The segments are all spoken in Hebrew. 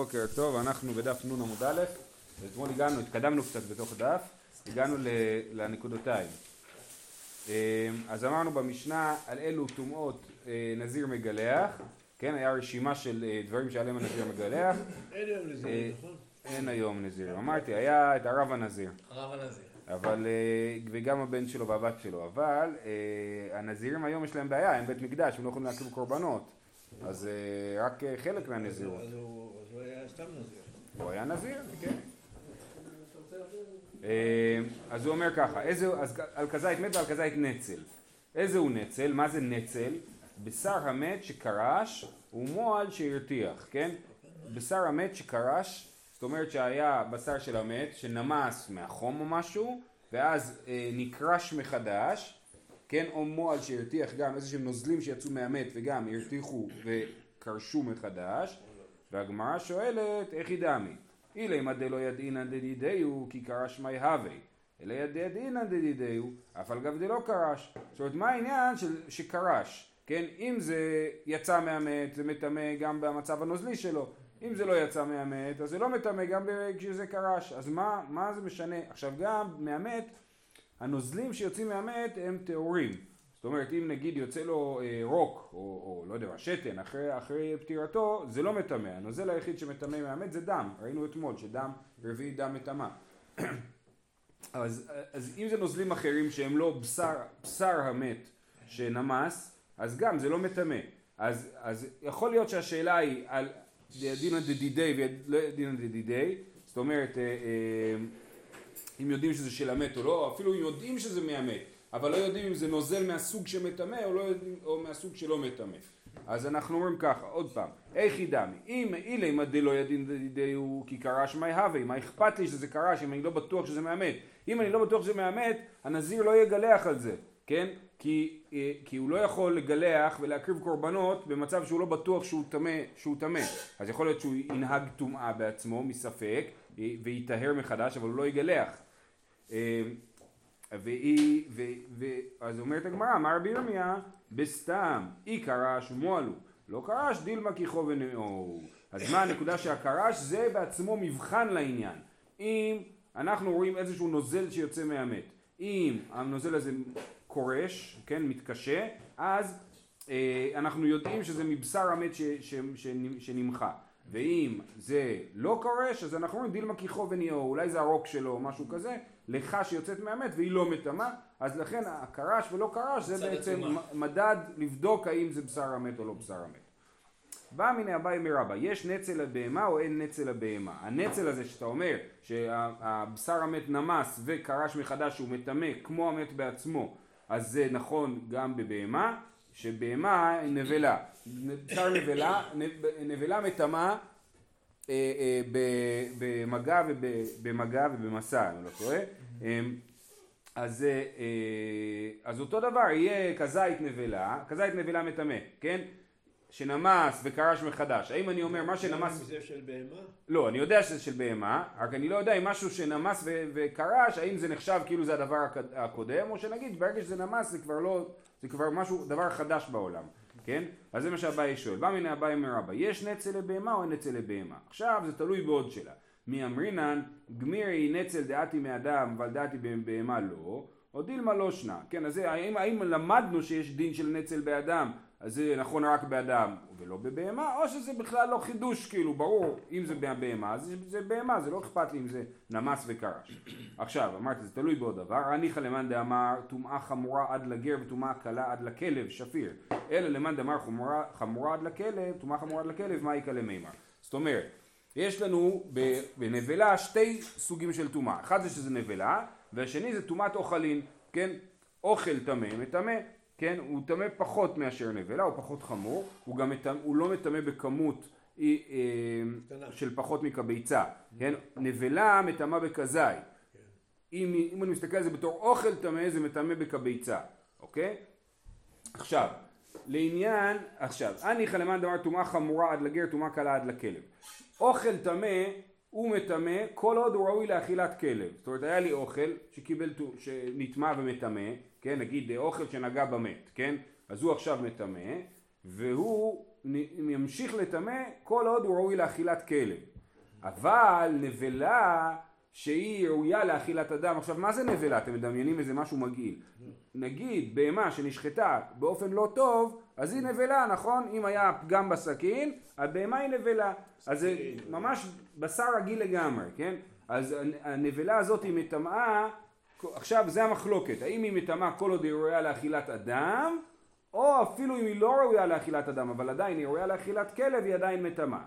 בוקר טוב, אנחנו בדף נ עמוד א', ואתמול הגענו, התקדמנו קצת בתוך דף, הגענו לנקודותיים. אה, אז אמרנו במשנה על אילו טומאות אה, נזיר מגלח, כן, היה רשימה של אה, דברים שעליהם הנזיר מגלח. אין היום נזיר, נכון? אין היום נזיר, אמרתי, היה את הרב הנזיר. הרב הנזיר. אבל, וגם הבן שלו והבת שלו, אבל הנזירים היום יש להם בעיה, הם בית מקדש, הם לא יכולים להקריב קורבנות. אז רק חלק מהנזירות. אז הוא היה סתם נזיר. הוא היה נזיר, כן. אה, אז הוא אומר ככה, על כזית מת ועל כזית נצל. איזה הוא נצל? מה זה נצל? בשר המת שקרש ומועל שהרתיח, כן? בשר המת שקרש, זאת אומרת שהיה בשר של המת שנמס מהחום או משהו, ואז אה, נקרש מחדש, כן? או מועל שהרתיח גם איזה שהם נוזלים שיצאו מהמת וגם הרתיחו וקרשו מחדש, והגמרא שואלת, איך היא דמי? אילי דלא ידעינן דדידיהו כי קרש מי הווה. אלא ידעינן דדידיהו, אף על גב דלא קרש. זאת אומרת, מה העניין של, שקרש? כן, אם זה יצא מהמת, זה מטמא גם במצב הנוזלי שלו. אם זה לא יצא מהמת, אז זה לא מטמא גם כשזה קרש. אז מה, מה זה משנה? עכשיו גם מהמת, הנוזלים שיוצאים מהמת הם טהורים. זאת אומרת, אם נגיד יוצא לו אה, רוק, או, או לא יודע, שתן, אחרי, אחרי פטירתו, זה לא מטמא. הנוזל היחיד שמטמא מהמת זה דם. ראינו אתמול שדם רביעי דם מטמא. אז, אז אם זה נוזלים אחרים שהם לא בשר, בשר המת שנמס, אז גם זה לא מטמא. אז, אז יכול להיות שהשאלה היא על דינא דדידי ודינא דדידי, זאת אומרת, אה, אה, אם יודעים שזה של המת או לא, אפילו אם יודעים שזה מהמת. אבל לא יודעים אם זה נוזל מהסוג שמטמא או, לא או מהסוג שלא מטמא. אז אנחנו אומרים ככה, עוד פעם, איך ידמי, אם אילי מדי לא ידין דדיהו כי קרש מי הווה, מה אכפת לי שזה קרש אם אני לא בטוח שזה מהמת? אם אני לא בטוח שזה מהמת, הנזיר לא יגלח על זה, כן? כי, אה, כי הוא לא יכול לגלח ולהקריב קורבנות במצב שהוא לא בטוח שהוא טמא, שהוא טמא. אז יכול להיות שהוא ינהג טומאה בעצמו מספק אה, ויטהר מחדש, אבל הוא לא יגלח. אה, והיא, ו, ו, אז אומרת הגמרא, אמר רבי ירמיה, בסתם, אי קרש ומועלו, לא קרש דילמה כיכו ונאור. אז מה הנקודה שהקרש זה בעצמו מבחן לעניין. אם אנחנו רואים איזשהו נוזל שיוצא מהמת, אם הנוזל הזה קורש, כן, מתקשה, אז אה, אנחנו יודעים שזה מבשר המת ש, ש, ש, שנמחה. ואם זה לא קורש, אז אנחנו אומרים דילמה כיכו וניאו, אולי זה הרוק שלו או משהו כזה, לך שיוצאת מהמת והיא לא מטמאה, אז לכן הקרש ולא קרש זה בעצם מדד לבדוק האם זה בשר המת או לא בשר המת. בא מן אביי מרבה, יש נצל לבהמה או אין נצל לבהמה? הנצל הזה שאתה אומר שהבשר המת נמס וקרש מחדש הוא מטמא כמו המת בעצמו, אז זה נכון גם בבהמה, שבהמה היא נבלה. בשר נבלה, נבלה מטמאה אה, אה, במגע ובמגע ובמסע, אני לא טועה. אמ, אז, אה, אז אותו דבר, יהיה כזית נבלה, כזית נבלה מטמא, כן? שנמס וקרש מחדש. האם אני אומר מה שנמס... זה של בהמה? לא, אני יודע שזה של בהמה, רק אני לא יודע אם משהו שנמס וקרש, האם זה נחשב כאילו זה הדבר הקודם, או שנגיד ברגע שזה נמס זה כבר לא, זה כבר משהו, דבר חדש בעולם. כן? אז זה מה שאביי שואל. בא מן אביי מרבה, יש נצל לבהמה או אין נצל לבהמה? עכשיו זה תלוי בעוד שאלה. מי אמרינן, גמירי נצל דעתי מאדם, אבל דעתי בהמה לא, או דילמה לא שנה. כן, אז האם, האם למדנו שיש דין של נצל באדם, אז זה נכון רק באדם ולא בבהמה, או שזה בכלל לא חידוש, כאילו, ברור, אם זה בהמה, אז זה בהמה, זה לא אכפת לי אם זה נמס וקרש. עכשיו, אמרתי, זה תלוי בעוד דבר, הניחא למאן דאמר טומאה חמורה עד לגר וטומאה קלה עד לכלב, שפיר. אלא למאן דאמר חמורה, חמורה עד לכלב, טומאה חמורה עד לכלב, מה יקלה מימר. זאת אומרת, יש לנו בנבלה שתי סוגים של טומאה, אחד זה שזה נבלה, והשני זה טומאת אוכלין, כן? אוכל טמא, מטמא. כן, הוא טמא פחות מאשר נבלה, הוא פחות חמור, הוא גם מטמא, הוא לא מטמא בכמות אה, אה, של פחות מכביצה, כן, נבלה מטמא בכזית, כן. אם, אם אני מסתכל על זה בתור אוכל טמא זה מטמא בכביצה, אוקיי? עכשיו, לעניין, עכשיו, הניחא למאן דמר טומאה חמורה עד לגר, טומאה קלה עד לכלב. אוכל טמא הוא מטמא כל עוד הוא ראוי לאכילת כלב. זאת אומרת, היה לי אוכל שקיבל, שנטמא ומטמא, כן, נגיד אוכל שנגע במת, כן, אז הוא עכשיו מטמא, והוא ימשיך לטמא כל עוד הוא ראוי לאכילת כלב. אבל נבלה שהיא ראויה לאכילת אדם, עכשיו מה זה נבלה? אתם מדמיינים איזה משהו מגעיל. נגיד בהמה שנשחטה באופן לא טוב, אז היא נבלה, נכון? אם היה פגם בסכין, הבהמה היא נבלה. אז זה ממש בשר רגיל לגמרי, כן? אז הנבלה הזאת היא מטמאה, עכשיו זה המחלוקת, האם היא מטמאה כל עוד היא ראויה לאכילת אדם, או אפילו אם היא לא ראויה לאכילת אדם, אבל עדיין היא ראויה לאכילת כלב, היא עדיין מטמאה.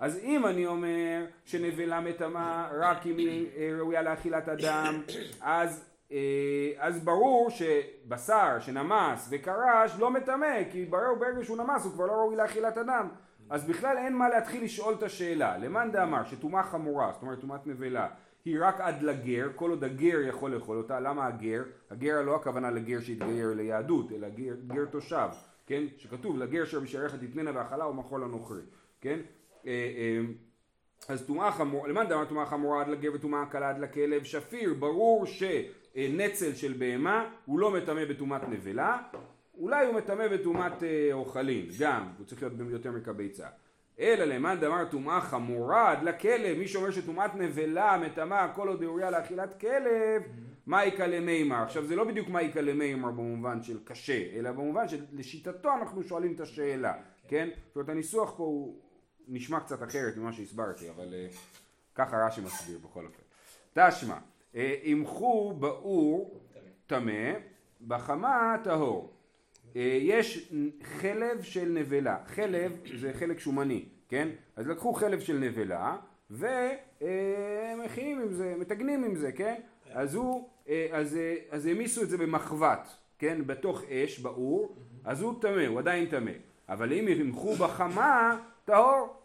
אז אם אני אומר שנבלה מטמאה רק אם היא אה, ראויה לאכילת אדם, אז, אז ברור שבשר שנמס וקרש לא מטמא, כי ברור ברגע שהוא נמס הוא כבר לא ראוי לאכילת אדם. אז בכלל אין מה להתחיל לשאול את השאלה. למאן דאמר שטומאה חמורה, זאת אומרת טומאת נבלה, היא רק עד לגר, כל עוד הגר יכול לאכול אותה, למה הגר? הגר לא הכוונה לגר שהתגייר ליהדות, אלא גר, גר תושב, כן? שכתוב לגר אשר בשעריך תתננה והאכלה ומחול הנוכרי, כן? אה, אה, אז טומאה חמורה, למאן דאמר טומאה חמורה עד לגר וטומאה קלה עד לכלב, שפיר, ברור שנצל של בהמה הוא לא מטמא בטומאת נבלה, אולי הוא מטמא בטומאת אה, אוכלים, גם, הוא צריך להיות יותר מקביצה. אלא למאן דאמר טומאה חמורה עד לכלב, מי שאומר שטומאת נבלה מטמאה כל עוד ראויה לאכילת כלב, מה יקא למימר? עכשיו זה לא בדיוק מה יקא למימר במובן של קשה, אלא במובן שלשיטתו אנחנו שואלים את השאלה, כן? זאת אומרת הניסוח פה הוא נשמע קצת אחרת ממה שהסברתי, אבל uh, ככה רש"י מסביר בכל אופן. תשמע, אה, ימחו באור טמא, בחמה טהור. אה, יש חלב של נבלה, חלב זה חלק שומני, כן? אז לקחו חלב של נבלה ומכינים עם זה, מתגנים עם זה, כן? אז הוא, אז, אז העמיסו את זה במחבת, כן? בתוך אש, באור, אז הוא טמא, הוא עדיין טמא. אבל אם ימחו בחמה, טהור.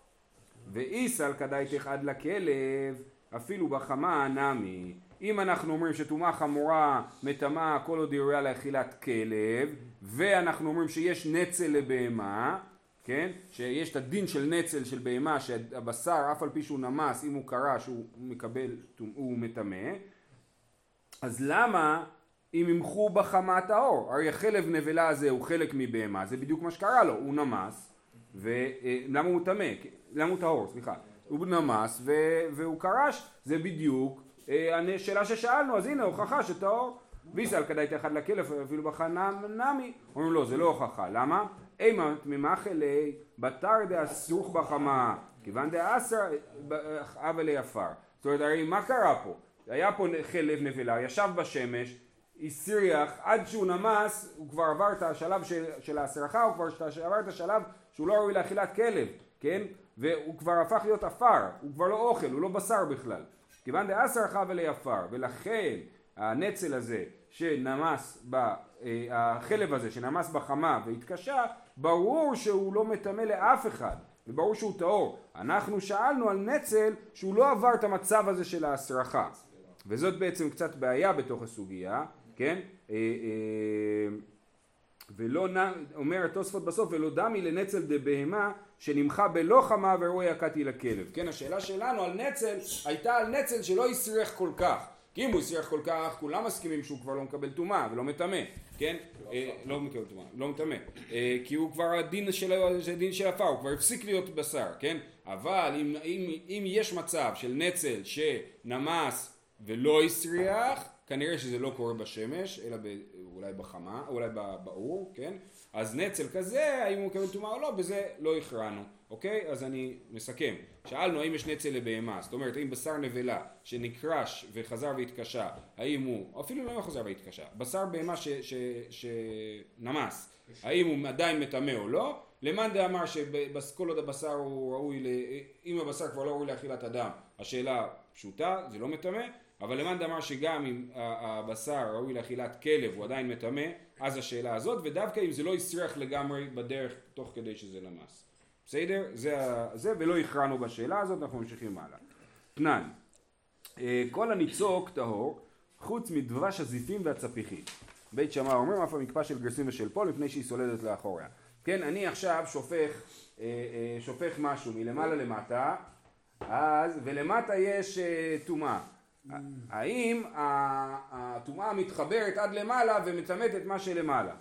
ואיסל כדאיתך עד לכלב, אפילו בחמה נמי. אם אנחנו אומרים שטומאה חמורה מטמאה כל עוד היא ראויה לאכילת כלב, ואנחנו אומרים שיש נצל לבהמה, כן? שיש את הדין של נצל של בהמה שהבשר אף על פי שהוא נמס אם הוא קרש הוא מקבל, הוא מטמא אז למה אם ימחו בחמה טהור? הרי החלב נבלה הזה הוא חלק מבהמה, זה בדיוק מה שקרה לו, הוא נמס ולמה הוא טמא? למה הוא טהור? סליחה. הוא נמס והוא קרש, זה בדיוק השאלה אה, ששאלנו, אז הנה הוכחה שטהור. ויסל כדאית אחד לכלף אפילו בחנמי. אומרים לא, זה לא הוכחה. למה? אימה ממחלי בתר דאסוך בחמה, כיוון דאסר אב אלי עפר. זאת אומרת, הרי מה קרה פה? היה פה חלב נבלה, ישב בשמש, הסריח, עד שהוא נמס, הוא כבר עבר את השלב של, של ההסרחה, הוא כבר עבר את השלב שהוא לא ראוי לאכילת כלב, כן? והוא כבר הפך להיות עפר, הוא כבר לא אוכל, הוא לא בשר בכלל. כיוון דאסר חב אלי עפר, ולכן הנצל הזה שנמס, ב, אה, החלב הזה שנמס בחמה והתקשה, ברור שהוא לא מטמא לאף אחד, וברור שהוא טהור. אנחנו שאלנו על נצל שהוא לא עבר את המצב הזה של ההסרחה, וזאת בעצם קצת בעיה בתוך הסוגיה, כן? אה, אה, ולא, אומר התוספות בסוף, ולא דמי לנצל דבהמה שנמחה בלא חמה ורואי הכתי לכלב. כן, השאלה שלנו על נצל הייתה על נצל שלא הסריח כל כך. כי אם הוא הסריח כל כך, כולם מסכימים שהוא כבר לא מקבל טומאה ולא מטמא, כן? אה, לא מקבל טומאה, לא מטמא. אה, כי הוא כבר הדין של, זה דין של עפר, הוא כבר הפסיק להיות בשר, כן? אבל אם, אם, אם יש מצב של נצל שנמס ולא הסריח, כנראה שזה לא קורה בשמש, אלא אולי בחמה, אולי באור, כן? אז נצל כזה, האם הוא מקבל טומאה או לא, בזה לא הכרענו, אוקיי? אז אני מסכם. שאלנו האם יש נצל לבהמה, זאת אומרת האם בשר נבלה שנקרש וחזר והתקשה, האם הוא, אפילו לא חזר והתקשה, בשר בהמה שנמס, האם הוא עדיין מטמא או לא? למאן דאמר שכל עוד הבשר הוא ראוי, אם הבשר כבר לא ראוי לאכילת אדם, השאלה פשוטה, זה לא מטמא, אבל למאן דאמר שגם אם הבשר ראוי לאכילת כלב הוא עדיין מטמא, אז השאלה הזאת, ודווקא אם זה לא הסריח לגמרי בדרך תוך כדי שזה למס. בסדר? זה, זה ולא הכרענו בשאלה הזאת, אנחנו ממשיכים הלאה. תנן, אה, כל הניצוק טהור, חוץ מדבש הזיפים והצפיחים. בית שמאי אומרים אף המקפא של גרסים ושל פול מפני שהיא סולדת לאחוריה. כן, אני עכשיו שופך, אה, אה, שופך משהו מלמעלה למטה, אז, ולמטה יש טומאה. האם הטומאה מתחברת עד למעלה ומטמאת את מה שלמעלה?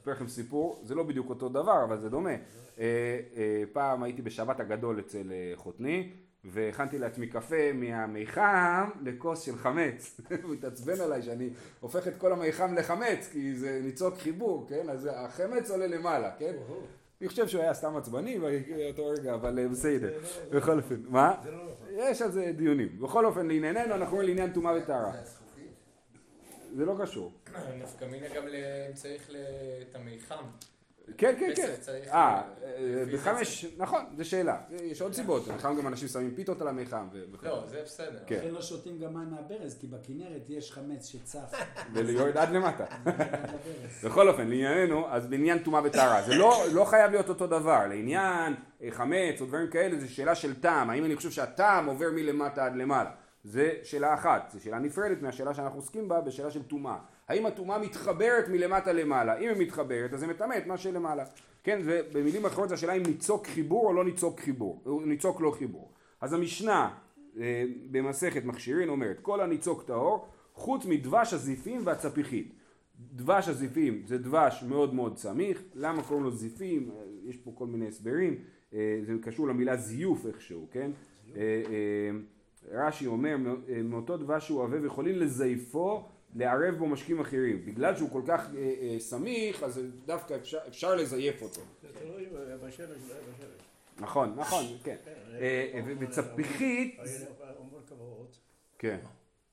אספר לכם סיפור, זה לא בדיוק אותו דבר, אבל זה דומה. אה, אה, פעם הייתי בשבת הגדול אצל אה, חותני, והכנתי לעצמי קפה מהמיחם לכוס של חמץ. הוא התעצבן עליי שאני הופך את כל המיחם לחמץ, כי זה ניצוק חיבור, כן? אז החמץ עולה למעלה, כן? אני חושב שהוא היה סתם עצבני באותו רגע, אבל אה, בסדר. בכל אופן, מה? לא נכון. יש על זה דיונים. בכל אופן, לענייננו, אנחנו אומרים לעניין טומאה וטהרה. זה לא קשור. נפקא מינה גם אם צריך את המיחם. כן, כן, כן. בסדר, צריך- אה, לפי בחמש, נכון, זו שאלה. יש עוד סיבות. בחם גם אנשים שמים פיתות על המיחם. לא, זה בסדר. כן. לכן לא שותים גם מים מהברז, כי בכנרת יש חמץ שצף. ויורד עד למטה. בכל אופן, לענייננו, אז בעניין טומאה וטהרה, זה לא, לא חייב להיות אותו דבר, לעניין אה, חמץ או דברים כאלה, זה שאלה של טעם, האם אני חושב שהטעם עובר מלמטה עד למעלה, זה שאלה אחת, זו שאלה נפרדת מהשאלה שאנחנו עוסקים בה, בשאלה של טומאה, האם הטומאה מתחברת מלמטה למעלה, אם היא מתחברת אז זה מטמא את מה שלמעלה, כן, ובמילים אחרות זו השאלה אם ניצוק חיבור או לא ניצוק חיבור, ניצוק לא חיבור, אז המשנה אה, במסכת מכשירין אומרת, כל הניצוק טהור, חוץ מדבש הזיפים והצפיחית. דבש הזיפים זה דבש מאוד מאוד סמיך, למה קוראים לו זיפים? אה, יש פה כל מיני הסברים, אה, זה קשור למילה זיוף איכשהו, כן? רש"י אומר, "אה, מאותו דבש שהוא עבה ויכולים לזייפו, לערב בו משקים אחרים. בגלל שהוא כל כך אה, אה, סמיך, אז דווקא אפשר, אפשר לזייף אותו. אולי בשמש. נכון, נכון, כן. אה, אה, ו- וצפיחית, כן,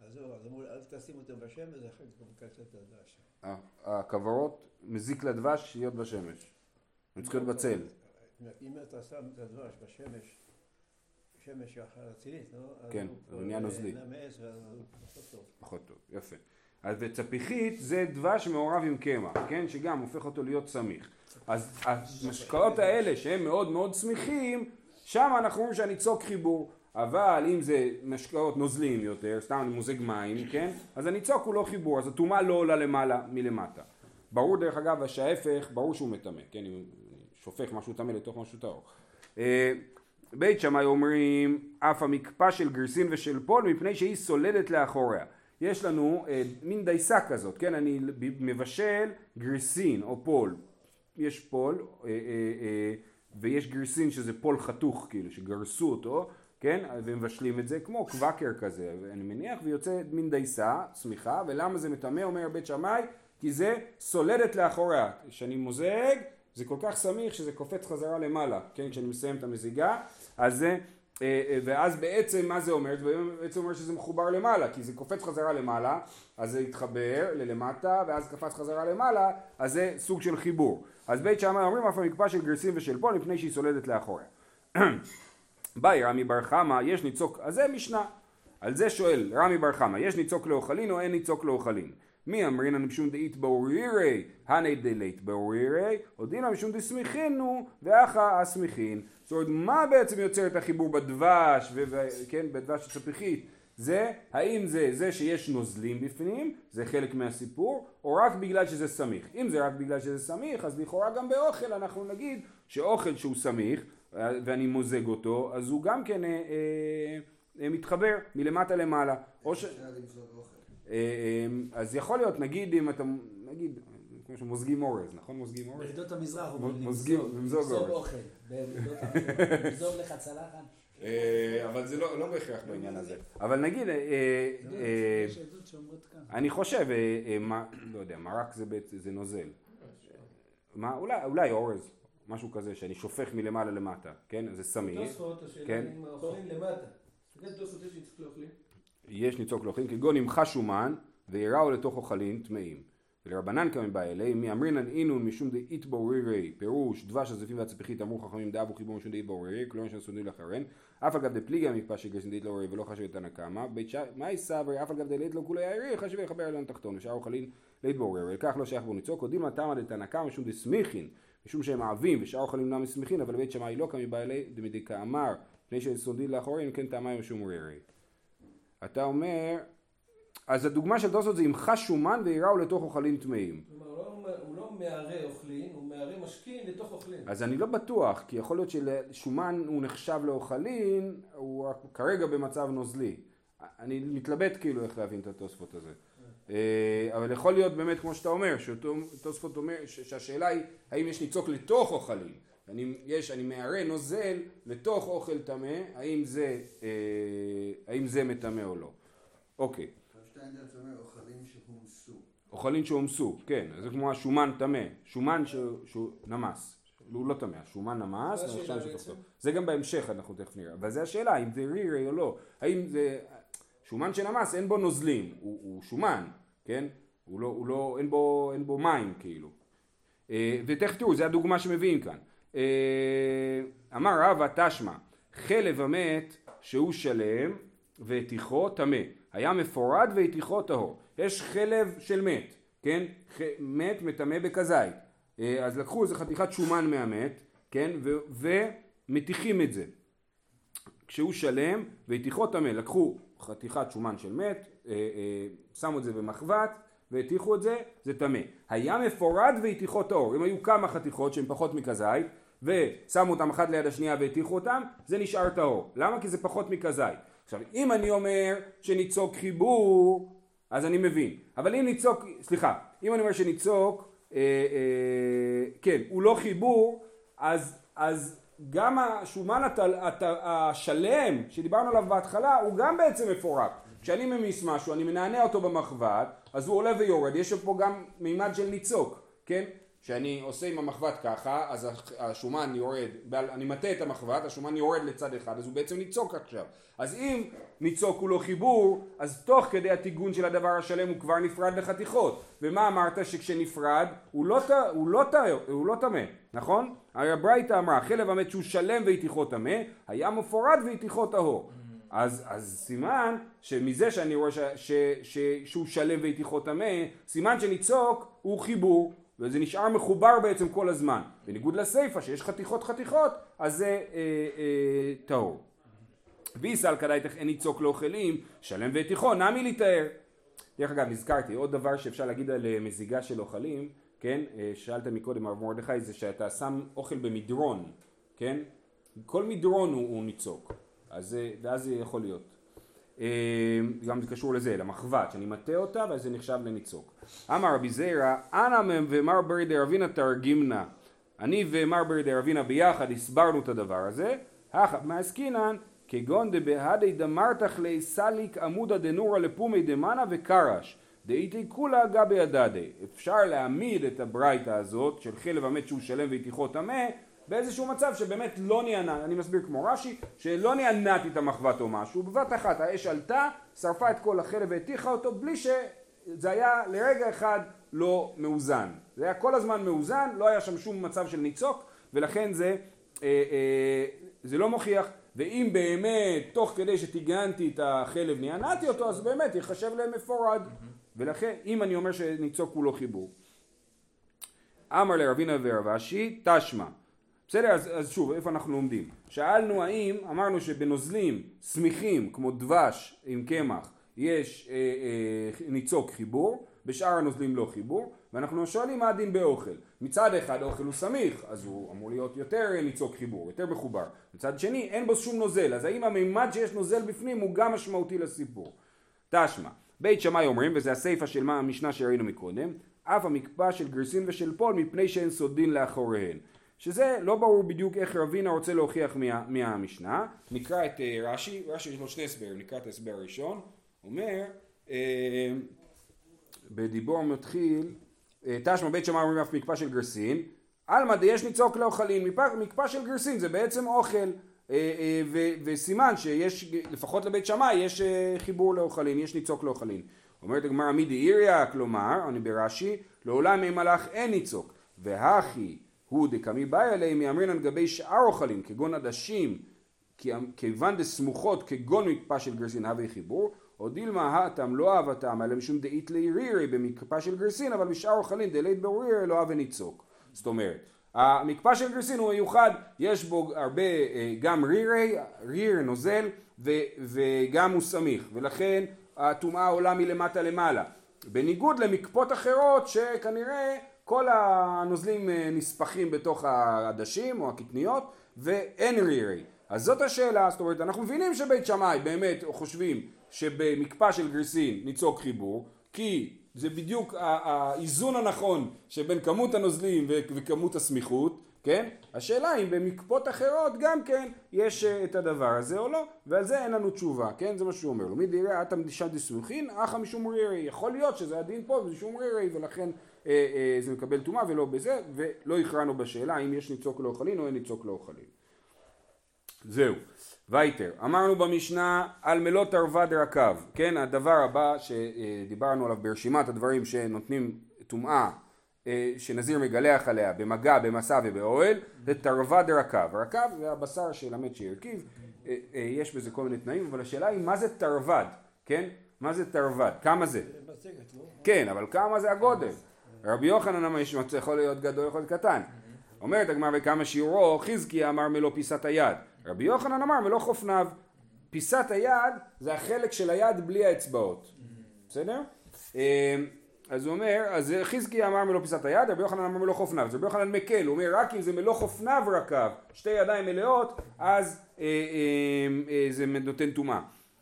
אז זהו, אז אמרו, אל תשים אותם בשמש, אחר כך מקצר את הדש. ה- הכוורות מזיק לדבש להיות בשמש. הם צריכים להיות בצל. אם אתה שם את הדבש בשמש, שמש ככה רצינית, לא? כן, זה אה, נוזלי. פחות טוב. פחות טוב, יפה. אז וצפיחית זה דבש מעורב עם קמח, כן? שגם הופך אותו להיות סמיך. אז המשקאות האלה שהם מאוד מאוד סמיכים, שם אנחנו אומרים שהניצוק חיבור. אבל אם זה משקאות נוזליים יותר, סתם אני מוזג מים, כן? אז הניצוק הוא לא חיבור, אז הטומאה לא עולה למעלה מלמטה. ברור דרך אגב שההפך, ברור שהוא מטמא, כן? אם שופך משהו טמא לתוך משהו טהור. אה, בית שמאי אומרים אף המקפא של גרסין ושל פול מפני שהיא סולדת לאחוריה. יש לנו אה, מין דייסה כזאת, כן? אני מבשל גרסין או פול. יש פול אה, אה, אה, ויש גרסין שזה פול חתוך כאילו שגרסו אותו, כן? ומבשלים את זה כמו קוואקר כזה, אני מניח, ויוצא מין דייסה, סמיכה, ולמה זה מטמא אומר בית שמאי? כי זה סולדת לאחוריה. כשאני מוזג זה כל כך סמיך שזה קופץ חזרה למעלה, כן, כשאני מסיים את המזיגה, אז זה, ואז בעצם מה זה אומר? זה בעצם אומר שזה מחובר למעלה, כי זה קופץ חזרה למעלה, אז זה יתחבר ללמטה, ואז קפץ חזרה למעלה, אז זה סוג של חיבור. אז בית שמאי אומרים אף המקפא של גרסים ושל פול מפני שהיא סולדת לאחוריה. באי רמי בר חמא, יש ניצוק, אז זה משנה. על זה שואל רמי בר חמא, יש ניצוק לאוכלין או אין ניצוק לאוכלין? מי אמרינן משום דאית באורירי, הני דלית באורירי, או דינא משום דסמיכינו, ואחא אסמיכין. זאת אומרת, מה בעצם יוצר את החיבור בדבש, כן, בדבש הצפיחית? זה, האם זה זה שיש נוזלים בפנים, זה חלק מהסיפור, או רק בגלל שזה סמיך. אם זה רק בגלל שזה סמיך, אז לכאורה גם באוכל אנחנו נגיד שאוכל שהוא סמיך, אה, ואני מוזג אותו, אז הוא גם כן אה, אה, אה, מתחבר מלמטה למעלה. או ש... אה, אה, אז יכול להיות, נגיד אם אתה, נגיד, כמו שמוזגים אורז, נכון מוזגים אורז? בעדות המזרח אומרים למזוג. אוכל. למזוג לך צלחת. אה, אבל זה לא לא בהכרח בעניין הזה. אבל נגיד, כאן. אני חושב, לא יודע, מרק זה נוזל. אולי- אורז, משהו כזה, שאני שופך מלמעלה למטה, כן? זה סמיך. תוספות, השאלה כן. אם האוכלים למטה. תוספות יש לאוכלים. יש ניצוק לאוכלים, כגון אם חש שומן ויראו לתוך אוכלים טמאים. ולרבנן כמי בא אלי, מי אמרינן אינון משום דאית בורירי, פירוש דבש הזיפים והצפיחית אמרו חכמים דאבו חיבור משום דאית בורירי, כלומר סודרים לאחרן, אף על גב דפליגי המקפא שגרסין דאית לא ולא חשב את הנקמה, בית שי, מאי סברי, אף על גב דלית לא כולי העירי, חשב לחבר עליון תחתון, ושאר אוכלים לית בורירי, ולכך לא שייך בו ניצוק, עודים לתמא דתנקמה משום דסמיכין, משום שהם אוהבים, ושאר אוכלים לא מסמיכין, אבל בית שמאי לא כמי בא אלי, דמדי כאמר, פני שסודי לאחורים, כן טעמי משום רירי. אתה אומר, אז הדוגמה של תוספות זה אם חש שומן ויראו לתוך אוכלים טמאים. כלומר, הוא לא- לא מערה אוכלים, הוא מערה משקין לתוך אוכלים. אז אני לא בטוח, כי יכול להיות ששומן הוא נחשב לאוכלין, הוא כרגע במצב נוזלי. אני מתלבט כאילו איך להבין את התוספות הזה. אה, אבל יכול להיות באמת כמו שאתה אומר, שתוספות אומר שהשאלה היא האם יש ניצוק לתוך אוכלים, אני, יש, אני מערה נוזל לתוך אוכל טמא, האם זה, אה, האם זה מטמא או לא. אוקיי, שטיינדרץ אומר אוכלים שהומסו. אוכלים שהומסו, כן, זה כמו השומן טמא, שומן שהוא, נמס, הוא לא טמא, השומן נמס, זה השאלה ועכשיו בעצם. שתחתו. זה גם בהמשך אנחנו תכף נראה, אבל זה השאלה אם זה רירי או לא, האם זה, שומן שנמס אין בו נוזלים, הוא, הוא שומן, כן, הוא לא, הוא לא, אין בו, אין בו מים כאילו, אה, ותכף תראו, זו הדוגמה שמביאים כאן. אה, אמר רבא תשמע, חלב המת שהוא שלם והתיכו טמא, היה מפורד והתיכו טהור. יש חלב של מת, כן? ח- מת מטמא בכזית. אה, אז לקחו איזה חתיכת שומן מהמת, כן? ו- ומטיחים את זה. כשהוא שלם והתיכו טמא, לקחו חתיכת שומן של מת, אה, שמו את זה במחבת והטיחו את זה, זה טמא. היה מפורד והתיכו טהור, אם היו כמה חתיכות שהן פחות מכזית ושמו אותם אחת ליד השנייה והטיחו אותם, זה נשאר טהור. למה? כי זה פחות מכזית. עכשיו, אם אני אומר שניצוק חיבור, אז אני מבין. אבל אם ניצוק, סליחה, אם אני אומר שניצוק, אה, אה, כן, הוא לא חיבור, אז, אז גם השומן הת, הת, השלם שדיברנו עליו בהתחלה הוא גם בעצם מפורק. כשאני ממיס משהו, אני מנענע אותו במחבת, אז הוא עולה ויורד, יש פה גם מימד של ניצוק, כן? כשאני עושה עם המחבת ככה, אז השומן יורד, אני מטה את המחבת, השומן יורד לצד אחד, אז הוא בעצם ניצוק עכשיו. אז אם ניצוק הוא לא חיבור, אז תוך כדי הטיגון של הדבר השלם הוא כבר נפרד לחתיכות. ומה אמרת שכשנפרד הוא לא, הוא לא, הוא לא נכון? הרי הברייתא אמרה, חלב המת שהוא שלם והתיכו טמא, היה מפורד והתיכו טהור. אז, אז סימן שמזה שאני רואה ש, ש, ש, שהוא שלם והתיכו טמא, סימן שניצוק הוא חיבור. וזה נשאר מחובר בעצם כל הזמן. בניגוד לסיפא שיש חתיכות חתיכות, אז זה אה, אה, טהור. ויסל כדאיתך אין ניצוק לאוכלים, שלם ותיכו, נמי להיטהר. דרך אגב, נזכרתי, עוד דבר שאפשר להגיד על אה, מזיגה של אוכלים, כן? אה, שאלת מקודם, הרב מרדכי, זה שאתה שם אוכל במדרון, כן? כל מדרון הוא, הוא ניצוק, אז, אה, ואז זה יכול להיות. אה, גם זה קשור לזה, למחבת, שאני מטה אותה ואז זה נחשב לניצוק. אמר רבי זיירא, אנא ומר ברי דרבינה תרגימנה. אני ומר ברי דרבינה ביחד הסברנו את הדבר הזה, הכא מעסקינן כגון דבהדי דמרתך לי סליק עמודא דנורא לפומי דמנה וקרש. דאיתי כולה גבי הדדי. אפשר להעמיד את הברייתא הזאת של חלב המת שהוא שלם והתיכו טמא באיזשהו מצב שבאמת לא נענה, אני מסביר כמו רש"י, שלא נענעתי את המחבת או משהו, בבת אחת האש עלתה, שרפה את כל החלב והטיחה אותו בלי שזה היה לרגע אחד לא מאוזן. זה היה כל הזמן מאוזן, לא היה שם שום מצב של ניצוק, ולכן זה, אה, אה, זה לא מוכיח, ואם באמת תוך כדי שטיגנתי את החלב נענעתי אותו, אז באמת ייחשב להם מפורד. ולכן אם אני אומר שניצוק הוא לא חיבור. אמר לרבינה ורב אשי, תשמע. בסדר, אז, אז שוב, איפה אנחנו לומדים? שאלנו האם, אמרנו שבנוזלים סמיכים כמו דבש עם קמח יש אה, אה, ניצוק חיבור, בשאר הנוזלים לא חיבור, ואנחנו שואלים מה הדין באוכל. מצד אחד האוכל הוא סמיך, אז הוא אמור להיות יותר ניצוק חיבור, יותר מחובר. מצד שני אין בו שום נוזל, אז האם המימד שיש נוזל בפנים הוא גם משמעותי לסיפור? תשמע, בית שמאי אומרים, וזה הסיפא של המשנה שראינו מקודם, אף המקפא של גרסין ושל פול מפני שאין סודין לאחוריהן. שזה לא ברור בדיוק איך רבינה רוצה להוכיח מה, מהמשנה. נקרא את uh, רש"י, רש"י יש לו שני הסברים, נקרא את ההסבר הראשון. אומר, uh, בדיבור מתחיל, uh, תשמע בית שמאי אומרים אף מקפא של גרסין, עלמא דיש ניצוק לאוכלין, מקפא של גרסין זה בעצם אוכל, ו, וסימן שיש, לפחות לבית שמאי יש חיבור לאוכלין, יש ניצוק לאוכלין. אומרת הגמרא מידי איריה, כלומר, אני ברש"י, לעולם מי מלאך אין ניצוק, והכי הוא דקמי באי עליהם יאמרינן גבי שאר אוכלים כגון עדשים כיוון דסמוכות כגון מקפא של גרסין הווה חיבור. או דילמה האטם לא אהבתם אלא משום דאית לירירי במקפא של גרסין אבל בשאר אוכלים דלית ברירי לא אהבה ניצוק. זאת אומרת המקפא של גרסין הוא מיוחד יש בו הרבה גם רירי ריר נוזל ו, וגם הוא סמיך. ולכן הטומאה עולה מלמטה למעלה. בניגוד למקפות אחרות שכנראה כל הנוזלים נספחים בתוך העדשים או הקטניות ואין רירי. אז זאת השאלה, זאת אומרת אנחנו מבינים שבית שמאי באמת חושבים שבמקפא של גריסין ניצוק חיבור, כי זה בדיוק האיזון הנכון שבין כמות הנוזלים וכמות הסמיכות, כן? השאלה אם במקפות אחרות גם כן יש אה, את הדבר הזה או לא, ועל זה אין לנו תשובה, כן? זה מה שהוא אומר לו. מי דירא אטם דישא דסמוכין, אחא משום רירי. יכול להיות שזה הדין פה ומשום רירי, ולכן אה, אה, זה מקבל טומאה ולא בזה, ולא הכרענו בשאלה אם יש ניצוק לא אוכלין או אין ניצוק לא אוכלין. זהו. וייטר, אמרנו במשנה על מלוא תרווד רקב, כן, הדבר הבא שדיברנו עליו ברשימת הדברים שנותנים טומאה, אה, שנזיר מגלח עליה במגע, במסע ובאוהל, זה תרווד רקב. רקב זה הבשר של המת שהרכיב, אה, אה, יש בזה כל מיני תנאים, אבל השאלה היא מה זה תרווד, כן? מה זה תרווד? כמה זה? לא? כן, אבל כמה זה הגודל? רבי יוחנן אמר יכול להיות גדול, יכול להיות קטן. אומרת הגמרא וכמה שיעורו, חזקי אמר מלוא פיסת היד. רבי יוחנן אמר מלוא חופניו. פיסת היד זה החלק של היד בלי האצבעות. בסדר? אה, אז הוא אומר, אז חזקי אמר מלוא פיסת היד, רבי יוחנן אמר מלוא חופניו. אז רבי יוחנן מקל, הוא אומר רק אם זה מלוא חופניו רקב, שתי ידיים מלאות, אז אה, אה, אה, זה נותן טומאה.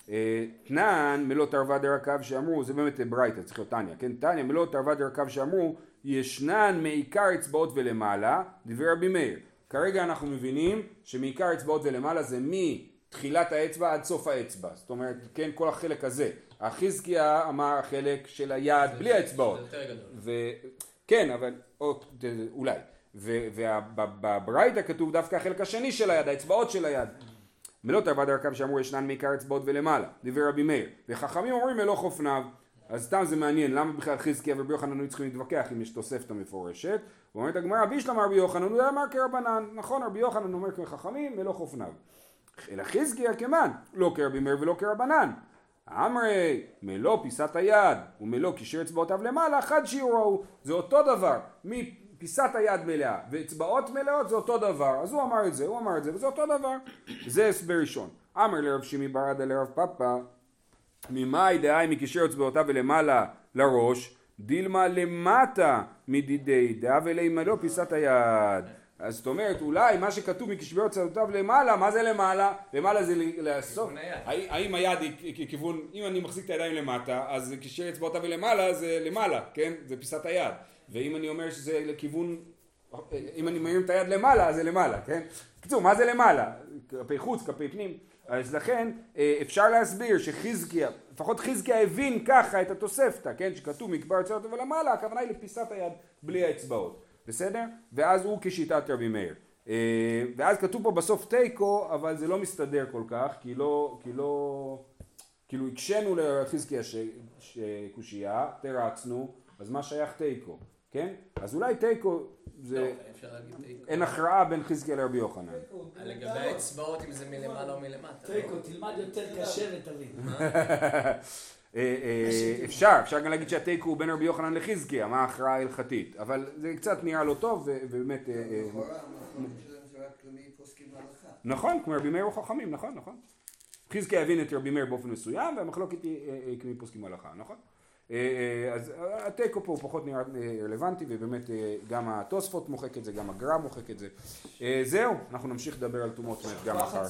אה, תנן מלוא תרווד דרקב שאמרו, זה באמת ברייתא, צריך להיות תניא, כן? תניא מלוא תרווד דרקב שאמרו, ישנן מעיקר אצבעות ולמעלה, דברי רבי מאיר. כרגע אנחנו מבינים שמעיקר אצבעות ולמעלה זה מתחילת האצבע עד סוף האצבע, זאת אומרת, כן, כל החלק הזה. החזקיה אמר החלק של היד בלי האצבעות. זה יותר גדול. ו... כן, אבל או, אולי. ובברייתא כתוב דווקא החלק השני של היד, האצבעות של היד. מלוא תרווד הרכב שאמרו ישנן מעיקר אצבעות ולמעלה, דברי רבי מאיר. וחכמים אומרים מלוא חופניו. אז סתם זה מעניין, למה בכלל חזקיה ורבי יוחנן היו צריכים להתווכח אם יש תוספתא מפורשת? ואומרת הגמרא, בישלמה רבי יוחנן, הוא אמר כרבנן. נכון, רבי יוחנן אומר כחכמים, מלוא חופניו. אלא חזקיה כמן, לא כרבי מאיר ולא כרבנן. אמרי מלוא פיסת היד ומלוא קישר אצבעותיו למעלה חד שיעורו זה אותו דבר מפיסת היד מלאה ואצבעות מלאות זה אותו דבר אז הוא אמר את זה הוא אמר את זה וזה אותו דבר זה הסבר ראשון אמר לרב שימי ברדה לרב פאפא ממאי דהי מקישר אצבעותיו ולמעלה לראש דילמה למטה מדידי דאה ולמלוא פיסת היד אז זאת אומרת אולי מה שכתוב מקשבי אצבעותיו למעלה מה זה למעלה? למעלה זה לאסוף. האם היד היא כיוון, אם אני מחזיק את הידיים למטה, אז כשאצבע אצבעותיו ולמעלה זה למעלה, כן? זה פיסת היד. ואם אני אומר שזה לכיוון, אם אני מרים את היד למעלה, אז זה למעלה, כן? בקיצור, מה זה למעלה? כלפי חוץ, כלפי פנים. אז לכן אה, אפשר להסביר שחזקיה, לפחות חזקיה הבין ככה את התוספתא, כן? שכתוב מקבר אצבעותיו ולמעלה, הכוונה היא לפיסת היד בלי האצבעות. בסדר? ואז הוא כשיטת רבי מאיר. אה, ואז כתוב פה בסוף תיקו, אבל זה לא מסתדר כל כך, כי לא, כי לא, כאילו הקשינו לחזקיה ש- ש- קושייה, תרצנו, אז מה שייך תיקו, כן? אז אולי תיקו לא, זה, תיקו. אין הכרעה בין חזקיה לרבי יוחנן. לגבי האצבעות, אם זה מלמעלה או מלמטה. תיקו, תלמד יותר קשה ותבין. אה, אה, אפשר, אפשר גם להגיד שהתיקו הוא בין רבי יוחנן לחזקיה, מה ההכרעה ההלכתית, אבל זה קצת נראה לא טוב, ובאמת, אה. נכון, כמו רבי מאיר וחכמים, נכון, נכון. חזקיה הבין את רבי מאיר באופן מסוים, והמחלוקת היא כמי פוסקים הלכה, נכון? אה, אה, אז התיקו פה הוא פחות נראה אה, רלוונטי, ובאמת אה, גם התוספות מוחק את זה, גם הגר"א מוחק את זה. אה, זהו, אנחנו נמשיך לדבר על טומאות מת גם מחר.